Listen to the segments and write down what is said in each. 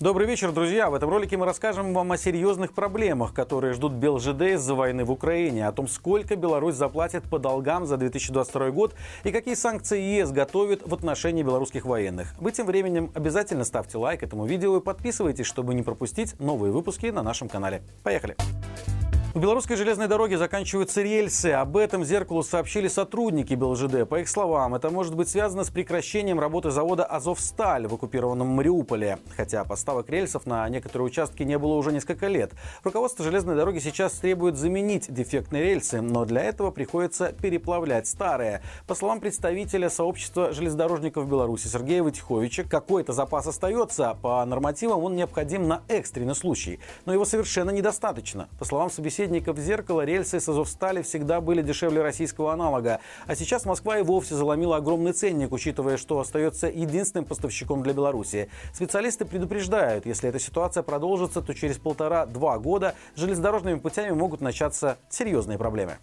Добрый вечер, друзья! В этом ролике мы расскажем вам о серьезных проблемах, которые ждут БелЖД из-за войны в Украине, о том, сколько Беларусь заплатит по долгам за 2022 год и какие санкции ЕС готовит в отношении белорусских военных. Вы тем временем обязательно ставьте лайк этому видео и подписывайтесь, чтобы не пропустить новые выпуски на нашем канале. Поехали! У белорусской железной дороги заканчиваются рельсы. Об этом «Зеркалу» сообщили сотрудники БелЖД. По их словам, это может быть связано с прекращением работы завода «Азовсталь» в оккупированном Мариуполе. Хотя поставок рельсов на некоторые участки не было уже несколько лет. Руководство железной дороги сейчас требует заменить дефектные рельсы, но для этого приходится переплавлять старые. По словам представителя сообщества железнодорожников Беларуси Сергея Ватиховича, какой-то запас остается. По нормативам он необходим на экстренный случай. Но его совершенно недостаточно. По словам собеседника, собеседников «Зеркало» рельсы с Азовстали всегда были дешевле российского аналога. А сейчас Москва и вовсе заломила огромный ценник, учитывая, что остается единственным поставщиком для Беларуси. Специалисты предупреждают, если эта ситуация продолжится, то через полтора-два года железнодорожными путями могут начаться серьезные проблемы.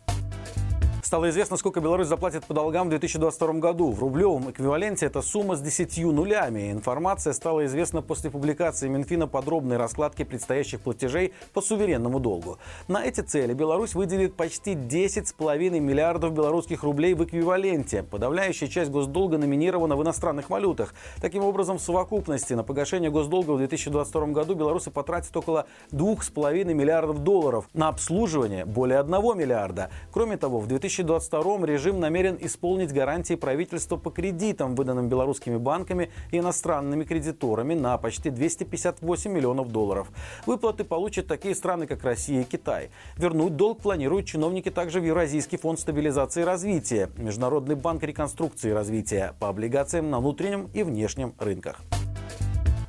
Стало известно, сколько Беларусь заплатит по долгам в 2022 году. В рублевом эквиваленте это сумма с 10 нулями. Информация стала известна после публикации Минфина подробной раскладки предстоящих платежей по суверенному долгу. На эти цели Беларусь выделит почти 10,5 миллиардов белорусских рублей в эквиваленте. Подавляющая часть госдолга номинирована в иностранных валютах. Таким образом, в совокупности на погашение госдолга в 2022 году Беларусь потратит около 2,5 миллиардов долларов. На обслуживание более 1 миллиарда. Кроме того, в 2000 2022 режим намерен исполнить гарантии правительства по кредитам, выданным белорусскими банками и иностранными кредиторами на почти 258 миллионов долларов. Выплаты получат такие страны, как Россия и Китай. Вернуть долг планируют чиновники также в Евразийский фонд стабилизации и развития, Международный банк реконструкции и развития по облигациям на внутреннем и внешнем рынках.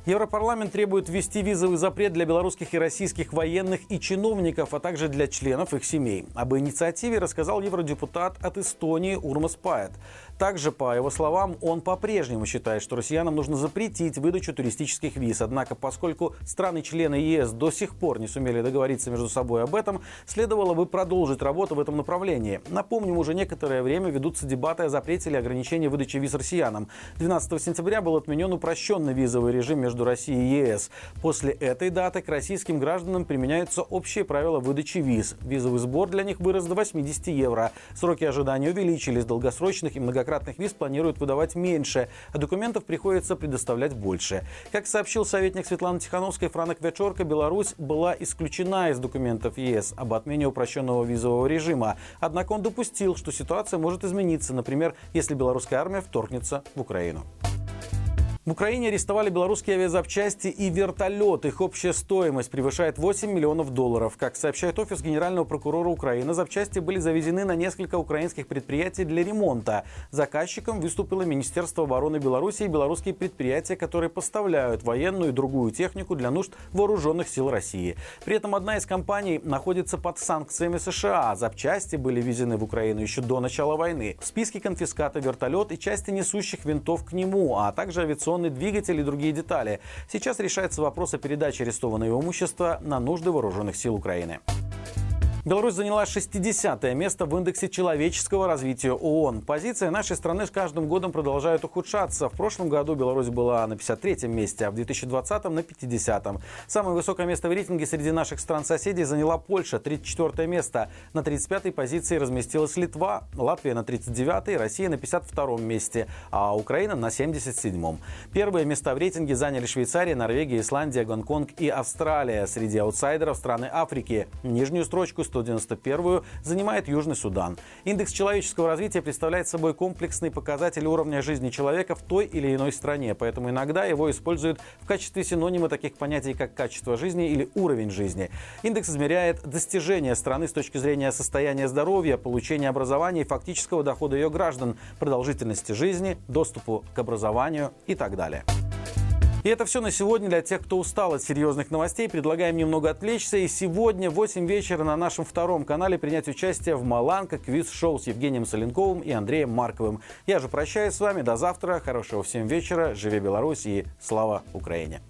Европарламент требует ввести визовый запрет для белорусских и российских военных и чиновников, а также для членов их семей. Об инициативе рассказал евродепутат от Эстонии Урмас Паэт. Также, по его словам, он по-прежнему считает, что россиянам нужно запретить выдачу туристических виз. Однако, поскольку страны-члены ЕС до сих пор не сумели договориться между собой об этом, следовало бы продолжить работу в этом направлении. Напомним, уже некоторое время ведутся дебаты о запрете или ограничении выдачи виз россиянам. 12 сентября был отменен упрощенный визовый режим между Россией и ЕС. После этой даты к российским гражданам применяются общие правила выдачи виз. Визовый сбор для них вырос до 80 евро. Сроки ожидания увеличились. Долгосрочных и многократных виз планируют выдавать меньше, а документов приходится предоставлять больше. Как сообщил советник Светланы Тихановской, Франок Вечерка, Беларусь была исключена из документов ЕС об отмене упрощенного визового режима. Однако он допустил, что ситуация может измениться, например, если белорусская армия вторгнется в Украину. В Украине арестовали белорусские авиазапчасти и вертолет. Их общая стоимость превышает 8 миллионов долларов. Как сообщает офис генерального прокурора Украины, запчасти были завезены на несколько украинских предприятий для ремонта. Заказчиком выступило Министерство обороны Беларуси и белорусские предприятия, которые поставляют военную и другую технику для нужд вооруженных сил России. При этом одна из компаний находится под санкциями США. Запчасти были везены в Украину еще до начала войны. В списке конфиската вертолет и части несущих винтов к нему, а также авиационные авиационный двигатель и другие детали. Сейчас решается вопрос о передаче арестованного имущества на нужды вооруженных сил Украины. Беларусь заняла 60 место в индексе человеческого развития ООН. Позиции нашей страны с каждым годом продолжают ухудшаться. В прошлом году Беларусь была на 53-м месте, а в 2020 на 50-м. Самое высокое место в рейтинге среди наших стран-соседей заняла Польша, 34 место. На 35-й позиции разместилась Литва, Латвия на 39-й, Россия на 52-м месте, а Украина на 77-м. Первые места в рейтинге заняли Швейцария, Норвегия, Исландия, Гонконг и Австралия. Среди аутсайдеров страны Африки. Нижнюю строчку 191-ю занимает Южный Судан. Индекс человеческого развития представляет собой комплексный показатель уровня жизни человека в той или иной стране, поэтому иногда его используют в качестве синонима таких понятий, как качество жизни или уровень жизни. Индекс измеряет достижения страны с точки зрения состояния здоровья, получения образования и фактического дохода ее граждан, продолжительности жизни, доступу к образованию и так далее. И это все на сегодня для тех, кто устал от серьезных новостей. Предлагаем немного отвлечься. И сегодня в 8 вечера на нашем втором канале принять участие в Маланка квиз-шоу с Евгением Соленковым и Андреем Марковым. Я же прощаюсь с вами. До завтра. Хорошего всем вечера. Живи Беларусь и слава Украине.